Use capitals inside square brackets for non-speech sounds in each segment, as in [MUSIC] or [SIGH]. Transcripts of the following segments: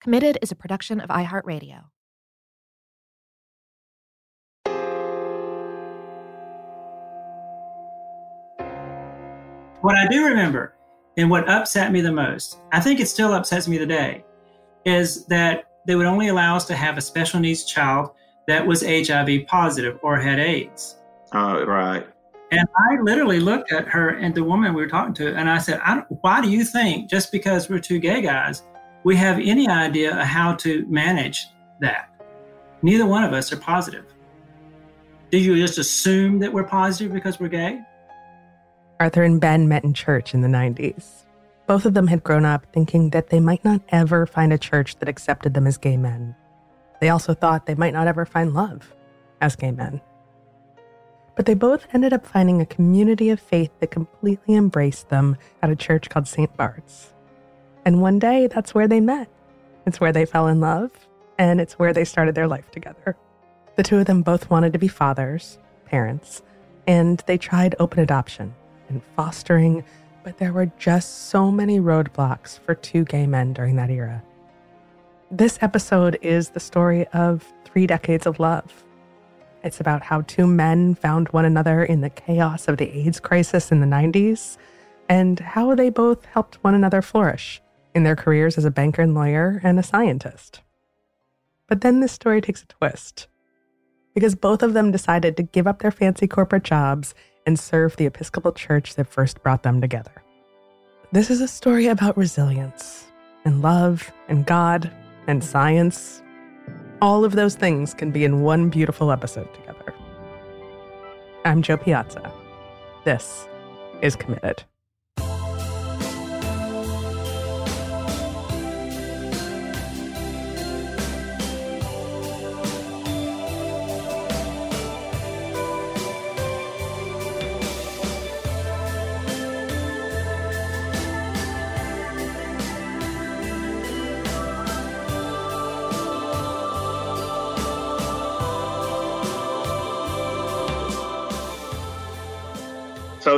Committed is a production of iHeartRadio. What I do remember, and what upset me the most, I think it still upsets me today, is that they would only allow us to have a special needs child that was HIV positive or had AIDS. Oh, right. And I literally looked at her and the woman we were talking to, and I said, I Why do you think just because we're two gay guys, we have any idea how to manage that? Neither one of us are positive. Do you just assume that we're positive because we're gay? Arthur and Ben met in church in the 90s. Both of them had grown up thinking that they might not ever find a church that accepted them as gay men. They also thought they might not ever find love as gay men. But they both ended up finding a community of faith that completely embraced them at a church called St. Bart's. And one day, that's where they met. It's where they fell in love, and it's where they started their life together. The two of them both wanted to be fathers, parents, and they tried open adoption and fostering, but there were just so many roadblocks for two gay men during that era. This episode is the story of three decades of love. It's about how two men found one another in the chaos of the AIDS crisis in the 90s and how they both helped one another flourish in their careers as a banker and lawyer and a scientist. But then this story takes a twist because both of them decided to give up their fancy corporate jobs and serve the Episcopal Church that first brought them together. This is a story about resilience and love and God and science. All of those things can be in one beautiful episode together. I'm Jo Piazza. This is Committed.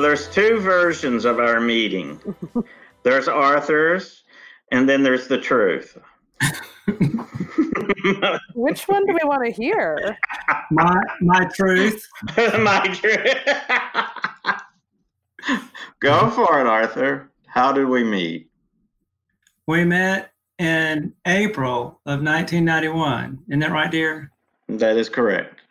There's two versions of our meeting. [LAUGHS] there's Arthur's, and then there's the truth. [LAUGHS] Which one do we want to hear? My my truth. [LAUGHS] My truth. Go for it, Arthur. How did we meet? We met in April of 1991. Isn't that right, dear? That is correct.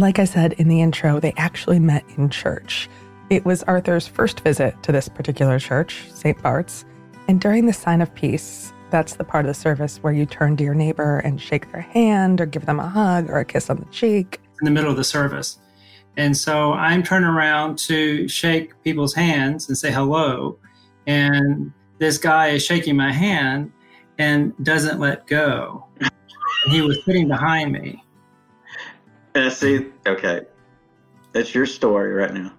Like I said in the intro, they actually met in church. It was Arthur's first visit to this particular church, St. Bart's, and during the sign of peace, that's the part of the service where you turn to your neighbor and shake their hand or give them a hug or a kiss on the cheek. In the middle of the service. And so I'm turning around to shake people's hands and say hello. And this guy is shaking my hand and doesn't let go. And he was sitting behind me. And Uh, see, okay, it's your story right now.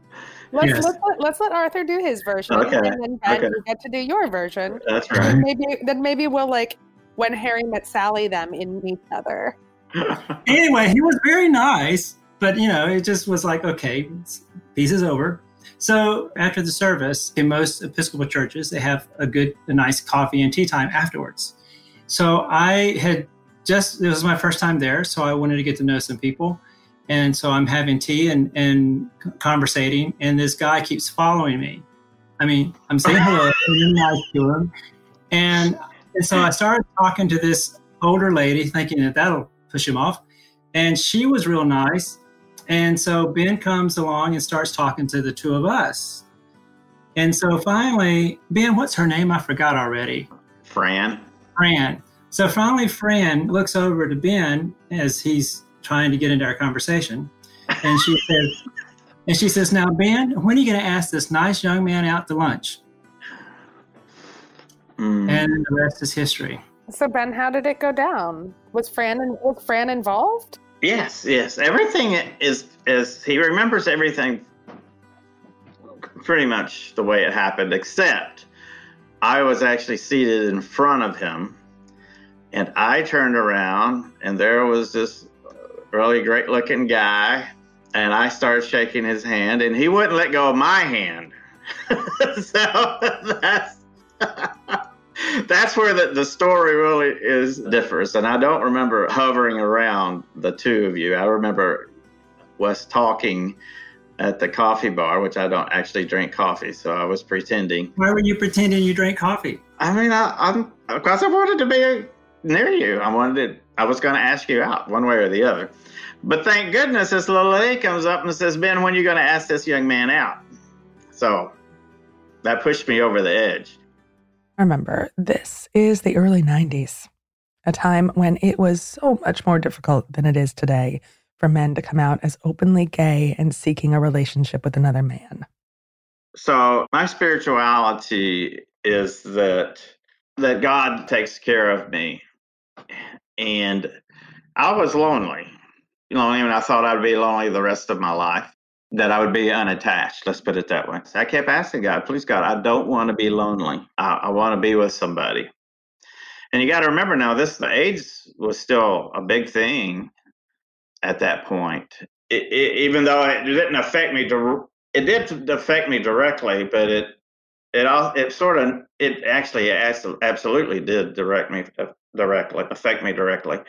Let's, Yes. let's, let, let's let Arthur do his version, Okay, and then Ben, okay. you get to do your version. That's And right. maybe then maybe we'll like when Harry met Sally them in each other. [LAUGHS] Anyway, he was very nice, but you know, it just was like, okay, peace is over. So after the service, in most Episcopal churches, they have a good, a nice coffee and tea time afterwards. So I had just, it was my first time there, so I wanted to get to know some people. And so I'm having tea and, and conversating, and this guy keeps following me. I mean, I'm saying hello, I'm nice to him. And, and so I started talking to this older lady, thinking that that'll push him off. And she was real nice. And so Ben comes along and starts talking to the two of us. And so finally, Ben, what's her name? I forgot already. Fran. Fran. So finally, Fran looks over to Ben as he's trying to get into our conversation, and she [LAUGHS] says, "And she says, now Ben, when are you going to ask this nice young man out to lunch?" Mm. And the rest is history. So Ben, how did it go down? Was Fran was Fran involved? Yes, yes. Everything is is he remembers everything pretty much the way it happened, except I was actually seated in front of him, and I turned around, and there was this really great looking guy, and I started shaking his hand, and he wouldn't let go of my hand. [LAUGHS] so that's [LAUGHS] that's where the, the story really is differs. And I don't remember hovering around the two of you. I remember was talking at the coffee bar, which I don't actually drink coffee, so I was pretending. Why were you pretending you drank coffee? I mean, I, I'm because I wanted to be near you. I wanted to, I was going to ask you out one way or the other. But thank goodness this little lady comes up and says, Ben, when are you going to ask this young man out? So that pushed me over the edge. Remember, this is the early 90s, a time when it was so much more difficult than it is today for men to come out as openly gay and seeking a relationship with another man. So my spirituality is that that God takes care of me. And I was lonely. Lonely and I mean I thought I'd be lonely the rest of my life. That I would be unattached. Let's put it that way. So I kept asking God, please God, I don't want to be lonely. I, I want to be with somebody. And you got to remember now, this the AIDS was still a big thing at that point. It, it, even though it didn't affect me, it did affect me directly, but it it all it sort of it actually absolutely did direct me uh, directly affect me directly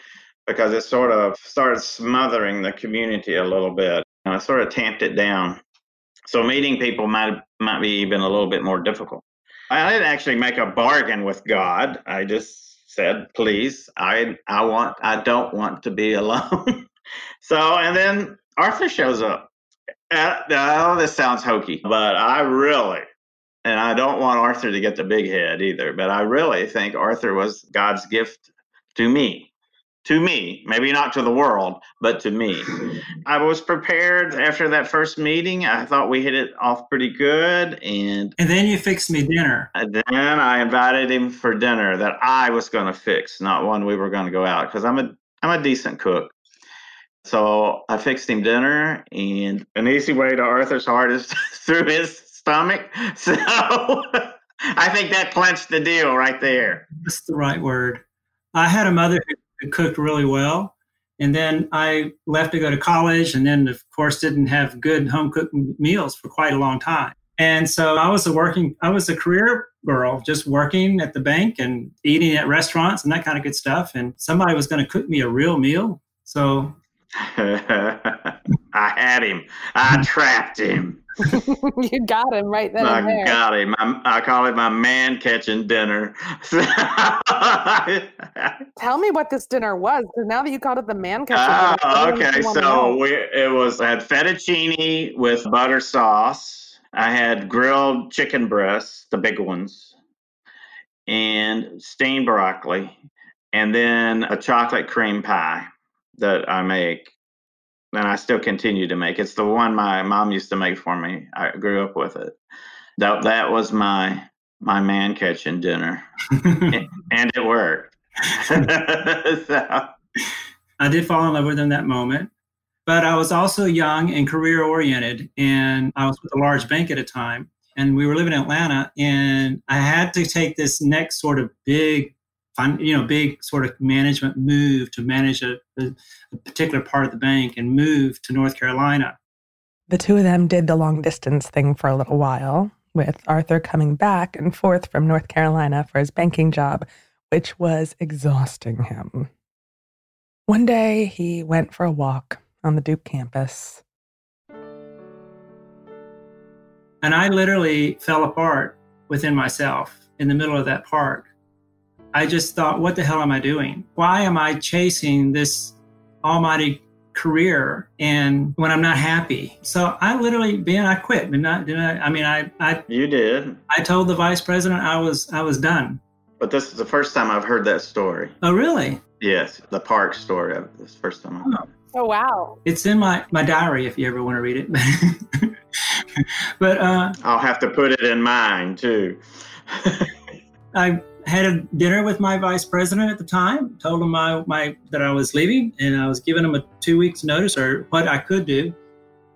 because it sort of started smothering the community a little bit and I sort of tamped it down. So meeting people might might be even a little bit more difficult. I didn't actually make a bargain with God. I just said, "Please, I I want I don't want to be [LAUGHS] alone." so and then Arthur shows up. Uh, oh, this sounds hokey, but I really, and I don't want Arthur to get the big head either, but I really think Arthur was God's gift to me. To me, maybe not to the world, but to me. I was prepared after that first meeting. I thought we hit it off pretty good. And, And then you fixed me dinner. And then I invited him for dinner that I was going to fix, not one we were going to go out because I'm a, I'm a decent cook. So I fixed him dinner, and an easy way to Arthur's heart is [LAUGHS] through his stomach. [LAUGHS] So I think that clinched the deal right there. That's the right word. I had a mother who cooked really well. And then I left to go to college, and then, of course, didn't have good home cooked meals for quite a long time. And so I was a working, I was a career girl, just working at the bank and eating at restaurants and that kind of good stuff. And somebody was going to cook me a real meal. So [LAUGHS] I had him. I trapped him. [LAUGHS] you got him right then. and I there. got him. I, I call it my man catching dinner. [LAUGHS] Tell me what this dinner was, because now that you called it the man catcher. dinner, ah, Oh, really okay. So we it was I had fettuccine with butter sauce. I had grilled chicken breasts, the big ones, and steamed broccoli, and then a chocolate cream pie that I make. And I still continue to make. It's the one my mom used to make for me. I grew up with it. That that was my my man catching dinner, [LAUGHS] and it worked. [LAUGHS] so, I did fall in love with him that moment. But I was also young and career oriented, and I was with a large bank at a time. And we were living in Atlanta, and I had to take this next sort of big, fun, you know, big sort of management move to manage a, a, a particular part of the bank and move to North Carolina. The two of them did the long distance thing for a little while, with Arthur coming back and forth from North Carolina for his banking job, which was exhausting him. One day he went for a walk on the Duke campus. And I literally fell apart within myself in the middle of that park. I just thought, what the hell am I doing? Why am I chasing this almighty career and when I'm not happy? So I literally, Ben, I quit. Did not, did I, I mean, I, I, you did. I told the vice president I was, I was done. But this is the first time I've heard that story. Oh, really? Yes, the park story. This first time I've heard it. Oh wow! It's in my my diary if you ever want to read it. [LAUGHS] but uh, I'll have to put it in mine too. [LAUGHS] I had a dinner with my vice president at the time. Told him my, my that I was leaving, and I was giving him a two weeks notice or what I could do.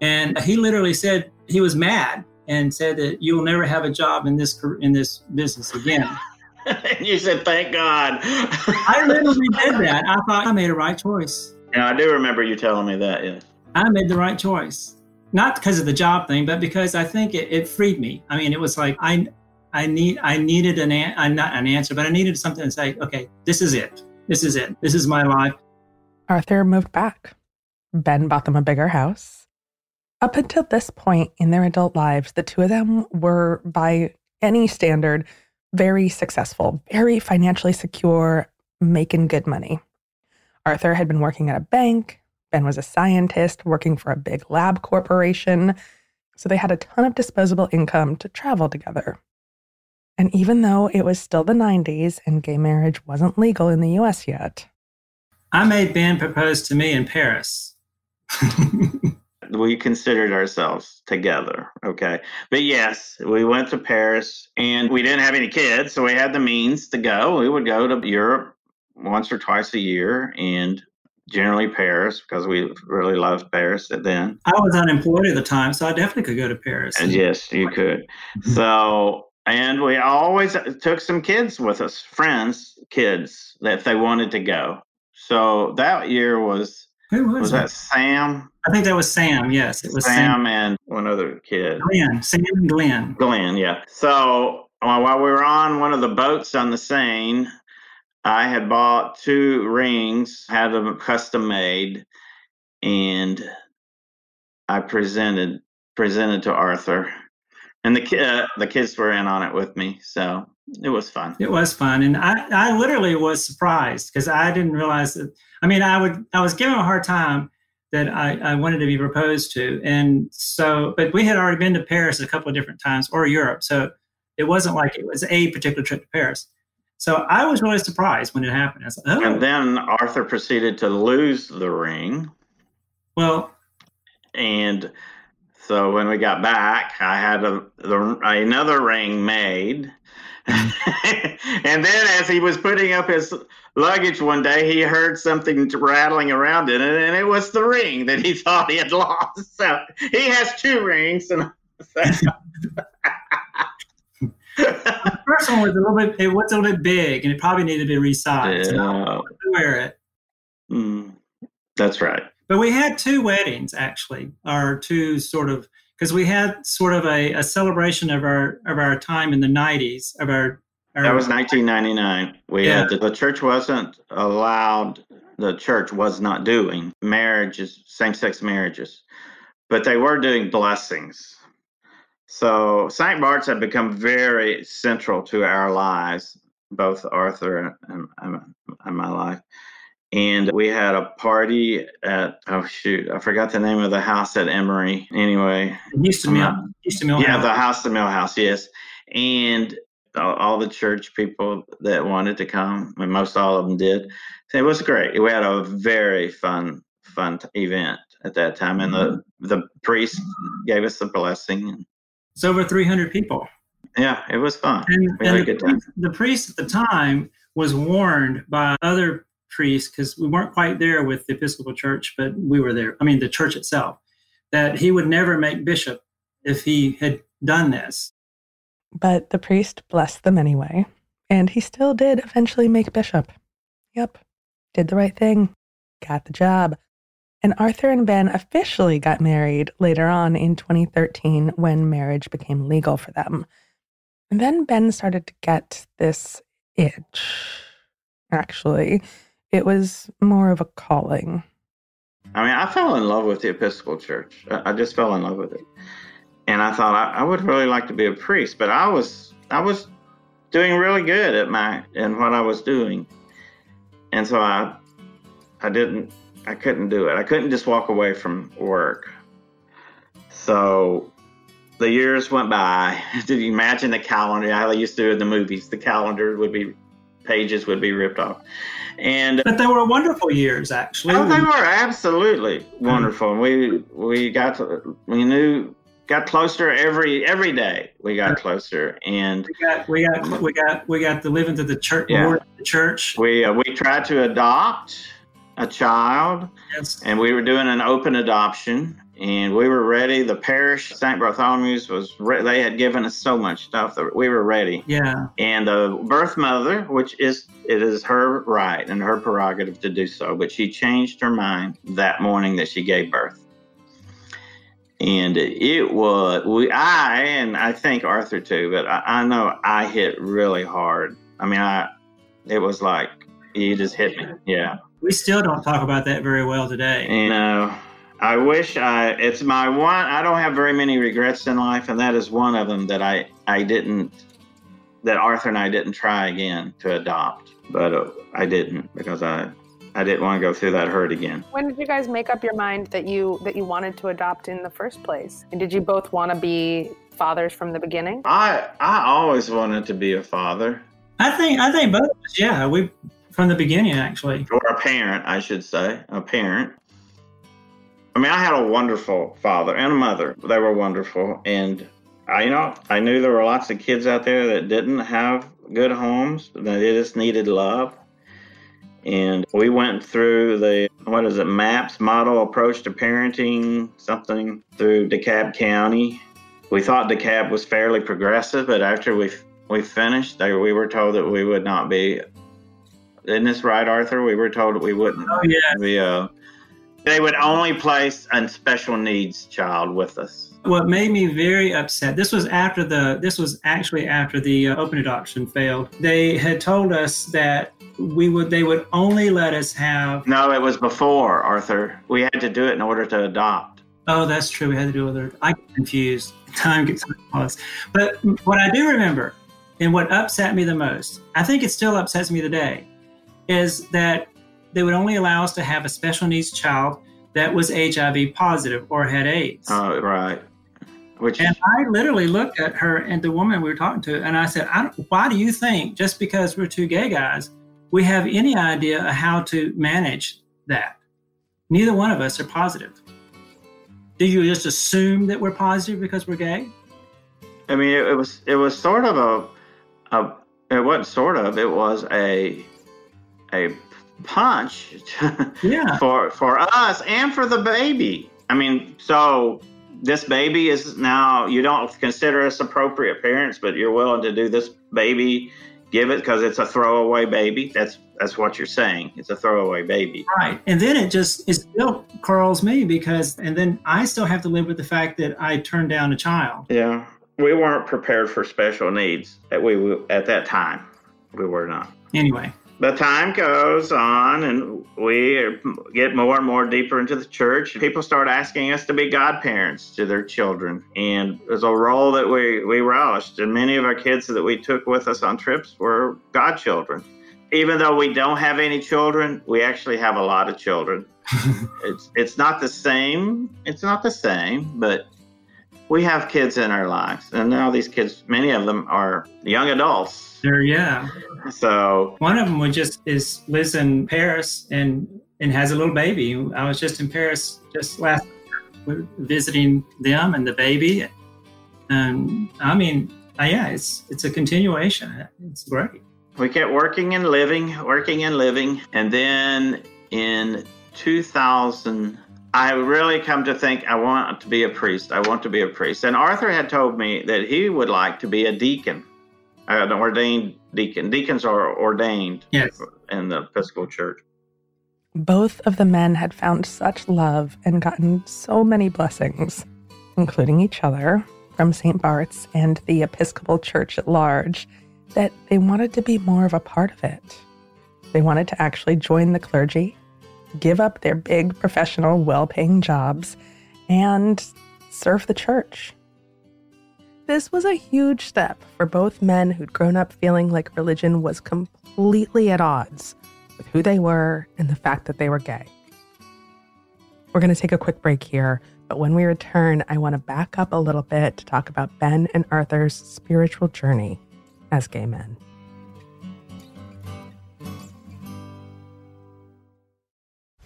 And he literally said he was mad and said that you will never have a job in this in this business again. And [LAUGHS] you said, "Thank God." [LAUGHS] I literally did that. I thought I made a right choice. Yeah, I do remember you telling me that. Yes. I made the right choice, not because of the job thing, but because I think it, it freed me. I mean, it was like I, I need, I needed an, an, I'm not an answer, but I needed something to say. Okay, this is it. This is it. This is my life. Arthur moved back. Ben bought them a bigger house. Up until this point in their adult lives, the two of them were, by any standard, very successful, very financially secure, making good money. Arthur had been working at a bank. Ben was a scientist working for a big lab corporation. So they had a ton of disposable income to travel together. And even though it was still the 90s and gay marriage wasn't legal in the US yet, I made Ben propose to me in Paris. [LAUGHS] we considered ourselves together. Okay. But yes, we went to Paris and we didn't have any kids. So we had the means to go. We would go to Europe once or twice a year and generally Paris because we really loved Paris at then. I was unemployed at the time, so I definitely could go to Paris. And yes, you could. So, and we always took some kids with us, friends, kids, that if they wanted to go. So that year was Who was, was that Sam? I think that was Sam. Yes, it was Sam. Sam and one other kid. Glenn. Sam and Glenn. Glenn, yeah. So uh, while we were on one of the boats on the Seine, I had bought two rings, had them custom made, and I presented presented to Arthur, and the uh, the kids were in on it with me, so it was fun. It was fun, and I, I literally was surprised because I didn't realize that. I mean, I would I was given a hard time that I, I wanted to be proposed to, and so but we had already been to Paris a couple of different times or Europe, so it wasn't like it was a particular trip to Paris. So I was really surprised when it happened. Like, oh, And then Arthur proceeded to lose the ring, well, and so when we got back, I had a, the, another ring made. [LAUGHS] and then as he was putting up his luggage one day, he heard something rattling around in it, and it was the ring that he [LAUGHS] thought he had lost. So he has two rings, and [LAUGHS] the first one was a little bit it was a little bit big, and it probably needed to be resized. So I Yeah. to wear it. Mm, that's right. But we had two weddings actually, or two sort of because we had sort of a, a celebration of our of our time in the 90s of our, our That was 1999. We uh, Yeah. had the, the church wasn't allowed. The church was not doing marriages, same-sex marriages, but they were doing blessings. So St. Bart's had become very central to our lives, both Arthur and, and, and my life. And we had a party at oh shoot, I forgot the name of the house at Emory. Anyway, Mill, Um, Mill yeah, House. the house, the mill house, yes. And all, the church people that wanted to come, and most all of them did. It was great. We had a very fun, fun event at that time, and the the priest gave us the blessing. It's over 300 people. Yeah, it was fun. And, We had a and the, good time. the priest at the time was warned by other priests because we weren't quite there with the Episcopal Church, but we were there. I mean, the church itself, that he would never make bishop if he had done this. But the priest blessed them anyway, and he still did eventually make bishop. Yep, did the right thing, got the job. And Arthur and Ben officially got married later on in 2013 when marriage became legal for them. And then Ben started to get this itch. Actually, it was more of a calling. I mean, I fell in love with the Episcopal Church. I just fell in love with it, and I thought I, I would really like to be a priest. But I was I was doing really good at my and what I was doing, and so I I didn't I couldn't do it. I couldn't just walk away from work. So the years went by. [LAUGHS] Did you imagine the calendar? I used to in the movies. The calendar would be pages would be ripped off, and But they were wonderful years, actually. Oh, they were absolutely wonderful. We we got to, we knew got closer every every day. We got closer, and we got we got we got we got to live into the church. Yeah. The church. we uh, we tried to adopt a child, Yes. and we were doing an open adoption. And we were ready. The parish, St. Bartholomew's, was re- they had given us so much stuff that we were ready. Yeah. And the birth mother, which is it is her right and her prerogative to do so, but she changed her mind that morning that she gave birth. And it was we I and I think Arthur too, but I, I know I hit really hard. I mean I it was like you just hit me. Yeah. We still don't talk about that very well today. You know, I wish I. It's my one. I don't have very many regrets in life, and that is one of them that I I didn't. That Arthur and I didn't try again to adopt, but uh, I didn't because I I didn't want to go through that hurt again. When did you guys make up your mind that you that you wanted to adopt in the first place? And did you both want to be fathers from the beginning? I I always wanted to be a father I think I think both of us, yeah, we from the beginning actually. or a parent, I should say, a parent. I mean, I had a wonderful father and a mother. They were wonderful, and I, you know, I knew there were lots of kids out there that didn't have good homes. That they just needed love. And we went through the what is it, MAPS model approach to parenting, something through DeKalb County. We thought DeKalb was fairly progressive, but after we we finished, they, we were told that we would not be. Isn't this right, Arthur? We were told that we wouldn't Oh yeah. be. Uh, they would only place a special needs child with us. What made me very upset. This was after the. This was actually after the uh, open adoption failed. They had told us that we would. They would only let us have. No, it was before Arthur. We had to do it in order to adopt. Oh, that's true. We had to do with it. I get confused. Time gets lost. But what I do remember, and what upset me the most, I think it still upsets me today, is that they would only allow us to have a special needs child that was HIV positive or had AIDS. Oh, right. Which And I literally looked at her and the woman we were talking to, and I said, I don't, "Why do you think just because we're two gay guys, we have any idea of how to manage that? Neither one of us are positive. Do you just assume that we're positive because we're gay? I mean, it, it was it was sort of a, a it wasn't sort of it was a a punch [LAUGHS] Yeah. for for us and for the baby. I mean, so this baby is now you don't consider us appropriate parents, but you're willing to do this baby, give it because it's a throwaway baby. That's that's what you're saying. It's a throwaway baby. Right. And then it just, it still curls me because, and then I still have to live with the fact that I turned down a child. Yeah. We weren't prepared for special needs at, we, at that time. We were not. Anyway. The time goes on and we get more and more deeper into the church. People start asking us to be godparents to their children. And it was a role that we, we relished. And many of our kids that we took with us on trips were godchildren even though we don't have any children, we actually have a lot of children. [LAUGHS] it's it's not the same. It's not the same, but we have kids in our lives, and now these kids, many of them are young adults. There, yeah. So one of them would just is lives in Paris and and has a little baby. I was just in Paris just last visiting them and the baby, and I mean, uh, yeah, it's it's a continuation. It's great we kept working and living, working and living. And then in 2000, I really come to think I want to be a priest. I want to be a priest. And Arthur had told me that he would like to be a deacon, uh, an ordained deacon. Deacons are ordained yes. in the Episcopal Church. Both of the men had found such love and gotten so many blessings, including each other, from St. Bart's and the Episcopal Church at large that they wanted to be more of a part of it. They wanted to actually join the clergy, give up their big professional, well paying jobs, and serve the church. This was a huge step for both men who'd grown up feeling like religion was completely at odds with who they were and the fact that they were gay. We're going to take a quick break here, but when we return, I want to back up a little bit to talk about Ben and Arthur's spiritual journey as gay men.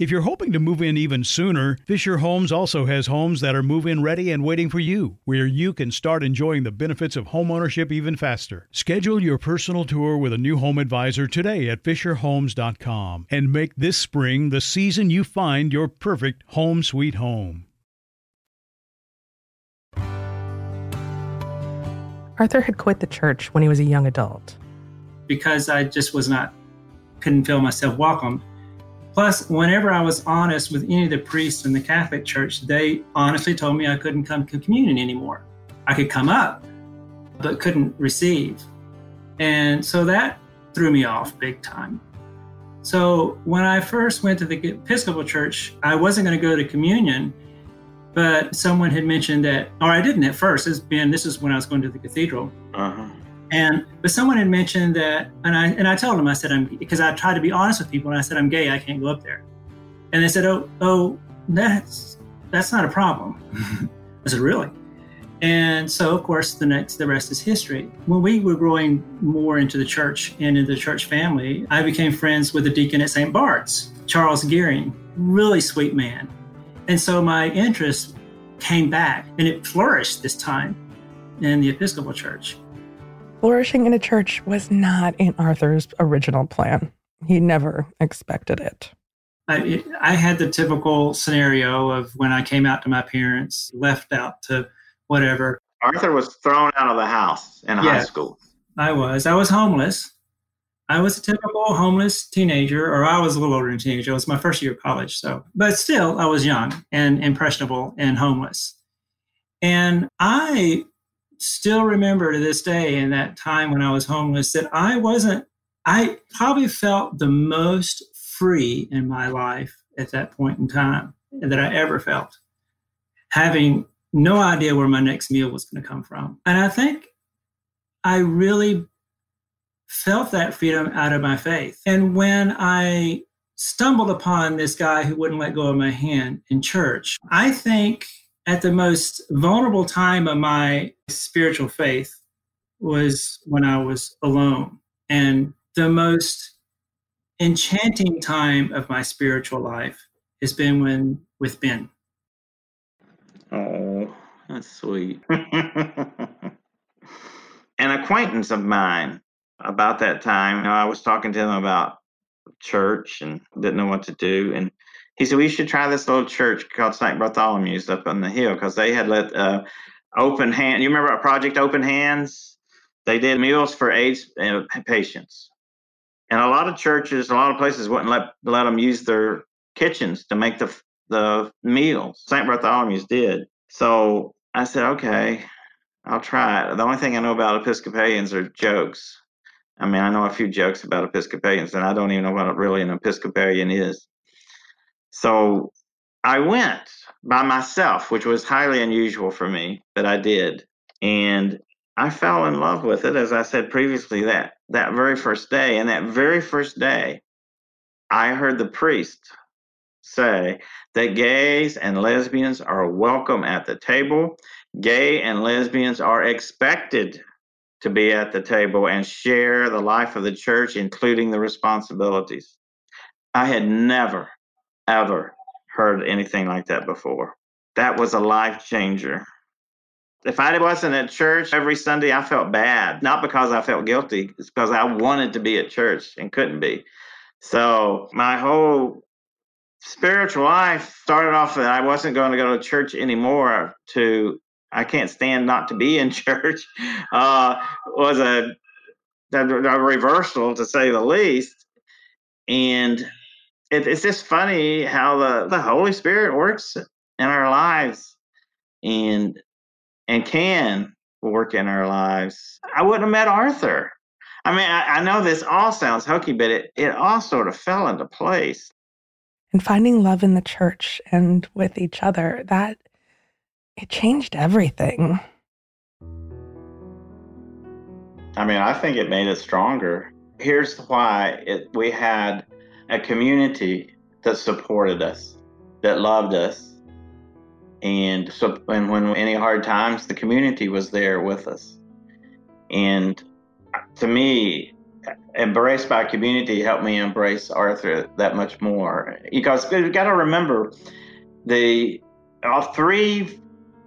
If you're hoping to move in even sooner, Fischer Homes also has homes that are move in ready and waiting for you, where you can start enjoying the benefits of homeownership even faster. Schedule your personal tour with a new home advisor today at FischerHomes.com and make this spring the season you find your perfect home sweet home. Arthur had quit the church when he was a young adult. Because I just was not, couldn't feel myself welcome. Plus, whenever I was honest with any of the priests in the Catholic Church, they honestly told me I couldn't come to communion anymore. I could come up, but couldn't receive. And so that threw me off big time. So when I first went to the Episcopal Church, I wasn't going to go to communion, but someone had mentioned that, or I didn't at first. It's been this is when I was going to the cathedral, uh-huh. And but someone had mentioned that, and I and I told them I said I'm because I tried to be honest with people, and I said I'm gay, I can't go up there, and they said, oh oh that's that's not a problem. [LAUGHS] I said really. And so, of course, the next, the rest is history. When we were growing more into the church and in the church family, I became friends with the deacon at St. Bart's, Charles Gearing, really sweet man. And so my interest came back and it flourished this time in the Episcopal Church. Flourishing in a church was not in Arthur's original plan. He never expected it. I, I had the typical scenario of when I came out to my parents, left out to whatever. Arthur was thrown out of the house in high school. I was. I was homeless. I was a typical homeless teenager, or I was a little older than a teenager. It was my first year of college. So, but still, I was young and impressionable and homeless. And I still remember to this day, in that time when I was homeless, that I wasn't, I probably felt the most free in my life at that point in time that I ever felt. Having no idea where my next meal was going to come from. And I think I really felt that freedom out of my faith. And when I stumbled upon this guy who wouldn't let go of my hand in church, I think at the most vulnerable time of my spiritual faith was when I was alone. And the most enchanting time of my spiritual life has been when with Ben. Oh, that's sweet. [LAUGHS] An acquaintance of mine about that time, you know, I was talking to him about church and didn't know what to do. And he said, We should try this little church called St. Bartholomew's up on the hill because they had let uh, open hand. You remember our Project Open Hands? They did meals for AIDS uh, patients. And a lot of churches, a lot of places wouldn't let, let them use their kitchens to make the the meals. St. Bartholomew's did. So I said, okay, I'll try it. The only thing I know about Episcopalians are jokes. I mean, I know a few jokes about Episcopalians, and I don't even know what really an Episcopalian is. So I went by myself, which was highly unusual for me, but I did. And I fell in love with it, as I said previously, that, that very first day. And that very first day, I heard the priest say that gays and lesbians are welcome at the table. Gay and lesbians are expected to be at the table and share the life of the church, including the responsibilities. I had never, ever heard anything like that before. That was a life changer. If I wasn't at church every Sunday, I felt bad. Not because I felt guilty, it's because I wanted to be at church and couldn't be. So my whole spiritual life started off that I wasn't going to go to church anymore to I can't stand not to be in [LAUGHS] church uh, was a, a, a, reversal to say the least. And it, it's just funny how the, the Holy Spirit works in our lives and and can work in our lives. I wouldn't have met Arthur. I mean, I, I know this all sounds hokey, but it, it all sort of fell into place and finding love in the church and with each other, that it changed everything. I mean, I think it made it stronger. Here's why it, we had a community that supported us, that loved us. And so, when any hard times, the community was there with us. And to me, embraced by community helped me embrace Arthur that much more. Because we've got to remember the all three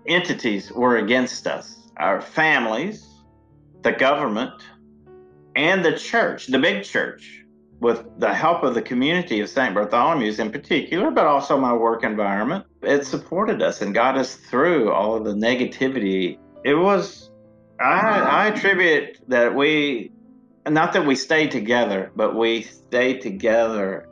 entities were against us our families, the government, and the church, the big church, with the help of the community of St. Bartholomew's in particular, but also my work environment. It supported us and got us through all of the negativity. It was, I, I attribute that we not that we stayed together, but we stayed together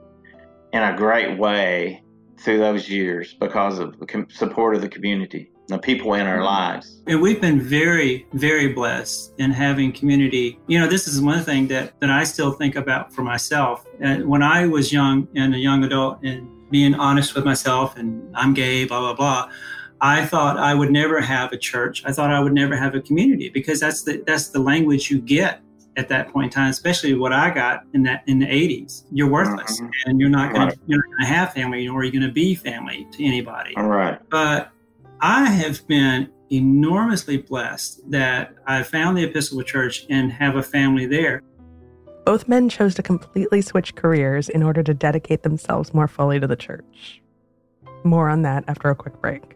in a great way through those years because of the support of the community. The people in our lives. And we've been very, very blessed in having community. You know, this is one thing that, that I still think about for myself. And when I was young and a young adult and being honest with myself and I'm gay, blah, blah, blah. I thought I would never have a church. I thought I would never have a community because that's the that's the language you get at that point in time, especially what I got in that in the 80s. You're worthless mm-hmm. and you're not gonna right. you're not gonna have family nor are you gonna be family to anybody. All right. But I have been enormously blessed that I found the Episcopal Church and have a family there. Both men chose to completely switch careers in order to dedicate themselves more fully to the church. More on that after a quick break.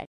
Right.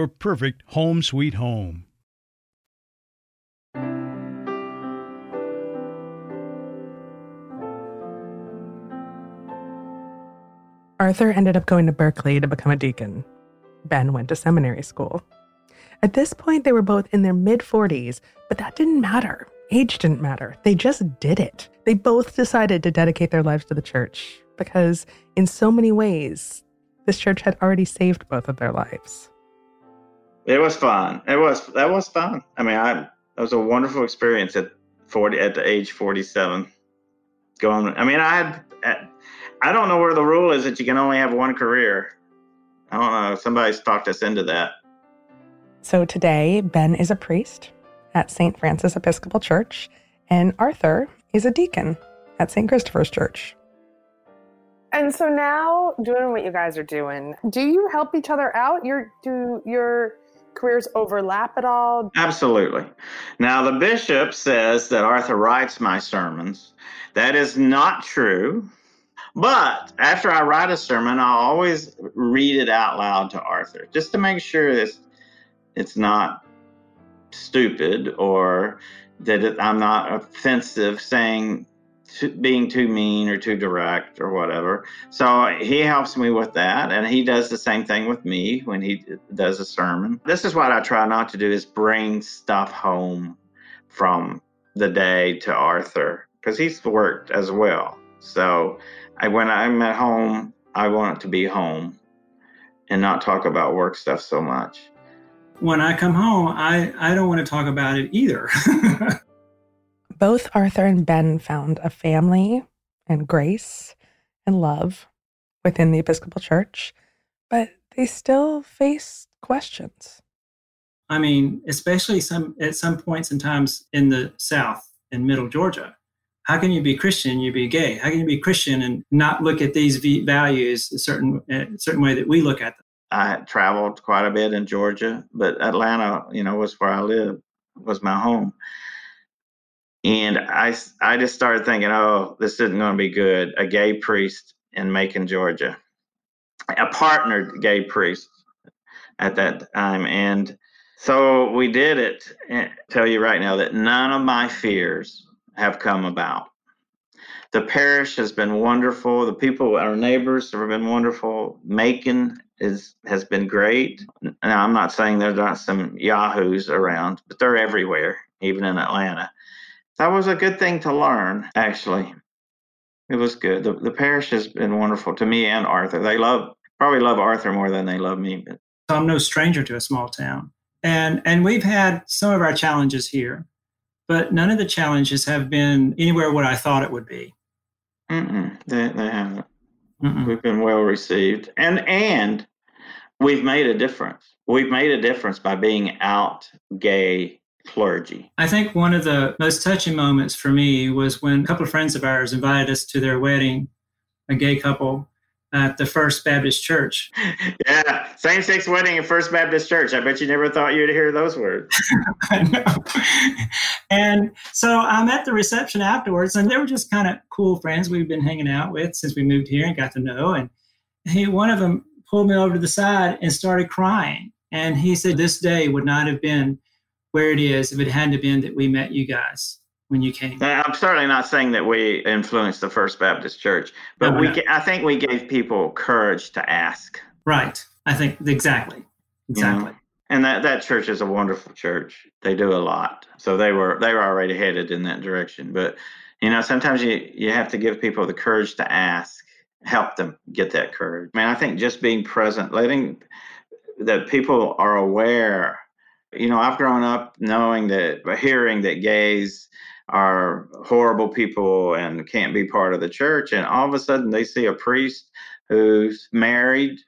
your perfect home sweet home. Arthur ended up going to Berkeley to become a deacon. Ben went to seminary school. At this point, they were both in their mid 40s, but that didn't matter. Age didn't matter. They just did it. They both decided to dedicate their lives to the church because, in so many ways, this church had already saved both of their lives. It was fun. It was that was fun. I mean, I that was a wonderful experience at forty at the age forty seven. Going. I mean, I had. I don't know where the rule is that you can only have one career. I don't know. Somebody's talked us into that. So today, Ben is a priest at St. Francis Episcopal Church, and Arthur is a deacon at St. Christopher's Church. And so now, doing what you guys are doing, do you help each other out? You're do your careers overlap at all? Absolutely. Now, the bishop says that Arthur writes my sermons. That is not true. But after I write a sermon, I always read it out loud to Arthur just to make sure that it's not stupid or that I'm not offensive saying being too mean or too direct or whatever. So he helps me with that, and he does the same thing with me when he does a sermon. This is what I try not to do: is bring stuff home from the day to Arthur because he's worked as well. So I, when I'm at home, I want it to be home and not talk about work stuff so much. When I come home, I, I don't want to talk about it either. [LAUGHS] Both Arthur and Ben found a family and grace and love within the Episcopal Church, but they still face questions. I mean, especially some at some points and times in the South in Middle Georgia. How can you be Christian? You be gay. How can you be Christian and not look at these values a certain a certain way that we look at them? I traveled quite a bit in Georgia, but Atlanta, you know, was where I lived, was my home. And I, I just started thinking, oh, this isn't going to be good. A gay priest in Macon, Georgia, a partnered gay priest at that time. And so we did it. And tell you right now that none of my fears have come about. The parish has been wonderful. The people, our neighbors, have been wonderful. Macon is has been great. Now, I'm not saying there's not some yahoos around, but they're everywhere, even in Atlanta. That was a good thing to learn, actually. It was good. The, the parish has been wonderful to me and Arthur. They love probably love Arthur more than they love me. But I'm no stranger to a small town, and and we've had some of our challenges here, but none of the challenges have been anywhere what I thought it would be. Mm-mm, they, they haven't. Mm-mm. We've been well received, and and we've made a difference. We've made a difference by being out gay clergy. I think one of the most touching moments for me was when a couple of friends of ours invited us to their wedding, a gay couple at the First Baptist Church. [LAUGHS] Yeah, same sex wedding at First Baptist Church. I bet you never thought you'd hear those words. [LAUGHS] I know. And so I'm at the reception afterwards, and they were just kind of cool friends we've been hanging out with since we moved here and got to know. And he, one of them pulled me over to the side and started crying. And he said, This day would not have been where it is if it hadn't been that we met you guys when you came. I'm certainly not saying that we influenced the First Baptist Church, but no, we no. I think we gave people courage to ask. Right. I think exactly. Exactly. You know? And that, that church is a wonderful church. They do a lot. So they were they were already headed in that direction. But you know, sometimes you, you have to give people the courage to ask, help them get that courage. I mean, I think just being present, letting that people are aware. You know, I've grown up knowing that, hearing that gays are horrible people and can't be part of the church. And all of a sudden, they see a priest who's married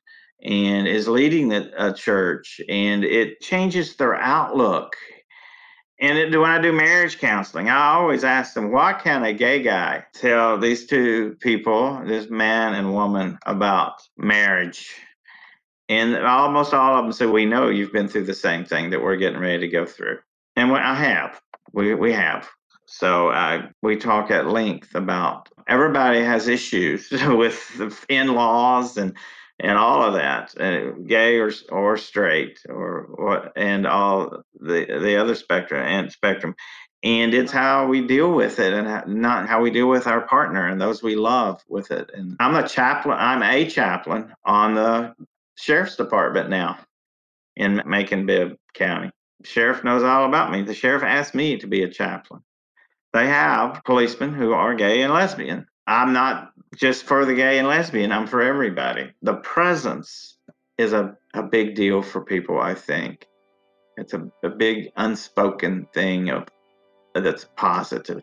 and is leading the, a church, and it changes their outlook. And it, when I do marriage counseling, I always ask them, why can't a gay guy tell these two people, this man and woman, about marriage? And almost all of them say, we know you've been through the same thing that we're getting ready to go through. And I have. We, we have. So uh, we talk at length about everybody has issues [LAUGHS] with in-laws and and all of that, uh, gay or or straight or what, and all the the other spectrum and spectrum, and it's how we deal with it, and not how we deal with our partner and those we love with it. And I'm a chaplain. I'm a chaplain on the sheriff's department now in Macon Bibb County. Sheriff knows all about me. The sheriff asked me to be a chaplain they have policemen who are gay and lesbian. I'm not just for the gay and lesbian, I'm for everybody. The presence is a, a big deal for people, I think. It's a, a big unspoken thing of that's positive.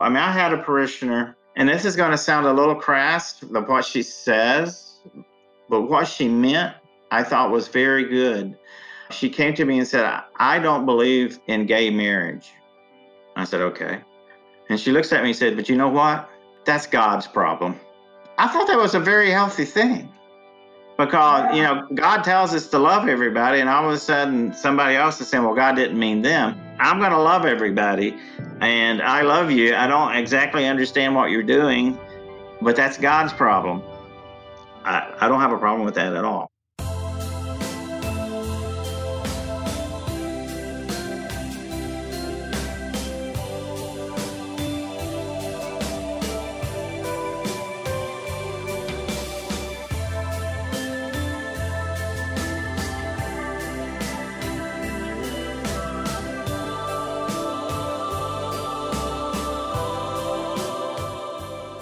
I mean, I had a parishioner, and this is going to sound a little crass of what she says, but what she meant I thought was very good. She came to me and said, I don't believe in gay marriage. I said, okay. And she looks at me and said, But you know what? That's God's problem. I thought that was a very healthy thing because, you know, God tells us to love everybody, and all of a sudden somebody else is saying, Well, God didn't mean them. I'm going to love everybody, and I love you. I don't exactly understand what you're doing, but that's God's problem. I, I don't have a problem with that at all.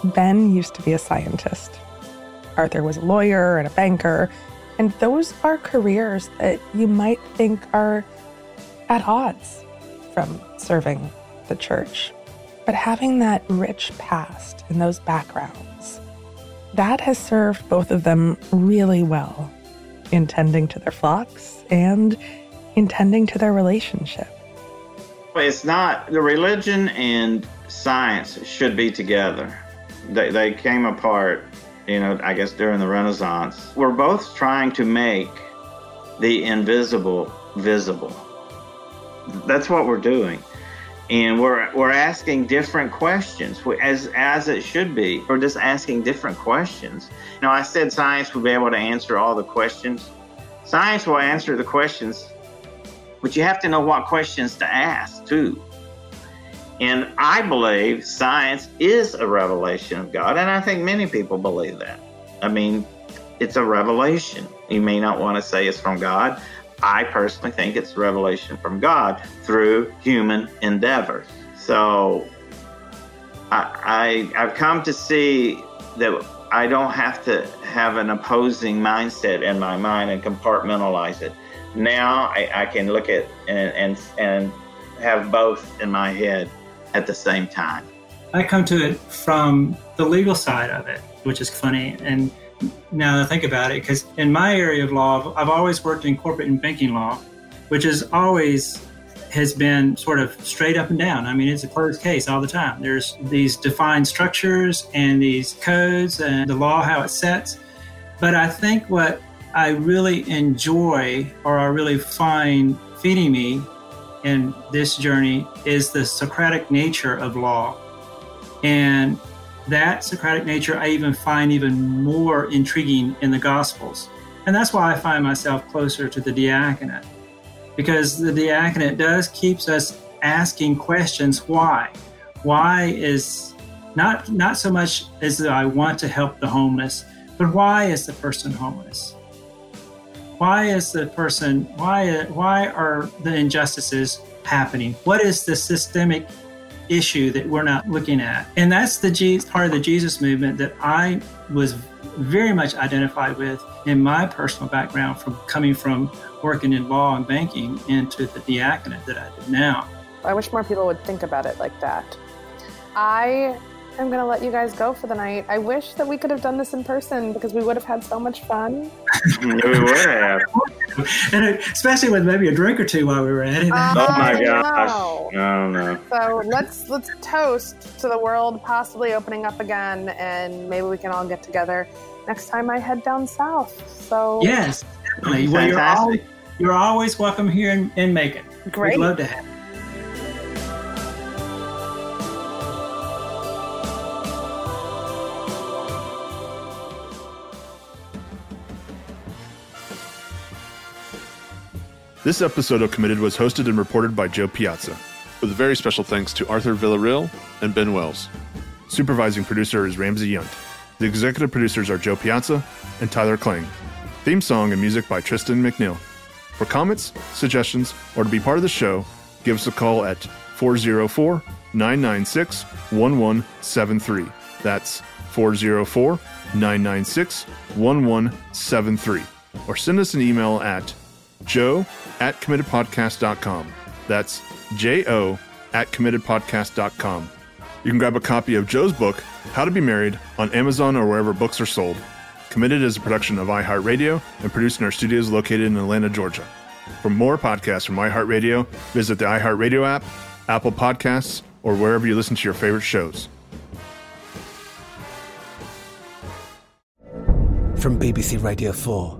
Ben used to be a scientist. Arthur was a lawyer and a banker, and those are careers that you might think are at odds from serving the church. But having that rich past and those backgrounds, that has served both of them really well in tending to their flocks and in tending to their relationship. It's not the religion and science should be together. They, they came apart, you know, I guess during the Renaissance. We're both trying to make the invisible visible. That's what we're doing. And we're, we're asking different questions as, as it should be. We're just asking different questions. You know, I said science would be able to answer all the questions. Science will answer the questions, but you have to know what questions to ask too. And I believe science is a revelation of God. And I think many people believe that. I mean, it's a revelation. You may not want to say it's from God. I personally think it's revelation from God through human endeavors. So I, I, I've come to see that I don't have to have an opposing mindset in my mind and compartmentalize it. Now I, I can look at and, and, and have both in my head at the same time. I come to it from the legal side of it, which is funny. And now that I think about it, because in my area of law, I've always worked in corporate and banking law, which is always has been sort of straight up and down. I mean, it's a closed case all the time. There's these defined structures and these codes and the law, how it sets. But I think what I really enjoy or I really find feeding me in this journey is the Socratic nature of law. And that Socratic nature I even find even more intriguing in the Gospels. And that's why I find myself closer to the diaconate. Because the diaconate does keeps us asking questions why? Why is not not so much as I want to help the homeless, but why is the person homeless? Why is the person why why are the injustices happening? What is the systemic issue that we're not looking at? And that's the part of the Jesus movement that I was very much identified with in my personal background from coming from working in law and banking into the diaconate that I do now. I wish more people would think about it like that. I am going to let you guys go for the night. I wish that we could have done this in person because we would have had so much fun. [LAUGHS] we would have. [LAUGHS] and especially with maybe a drink or two while we were at it. Uh, oh my I gosh. know. No, no. So let's let's toast to the world possibly opening up again, and maybe we can all get together next time I head down south. So Yes, definitely. Well, you're, al- Fantastic. you're always welcome here in, in Macon. Great. We'd love to have you. This episode of Committed was hosted and reported by Jo Piazza, with very special thanks to Arthur Villarreal and Ben Wells. Supervising producer is Ramsey Yunt. The executive producers are Jo Piazza and Tyler Klang. Theme song and music by Tristan McNeil. For comments, suggestions, or to be part of the show, give us a call at 404 996 1173. That's 404 996 1173. Or send us an email at jo at committedpodcast.com. That's J O at committedpodcast.com. You can grab a copy of Jo's book, How to Be Married, on Amazon or wherever books are sold. Committed is a production of iHeartRadio and produced in our studios located in Atlanta, Georgia. For more podcasts from iHeartRadio, visit the iHeartRadio app, Apple Podcasts, or wherever you listen to your favorite shows. From BBC Radio 4,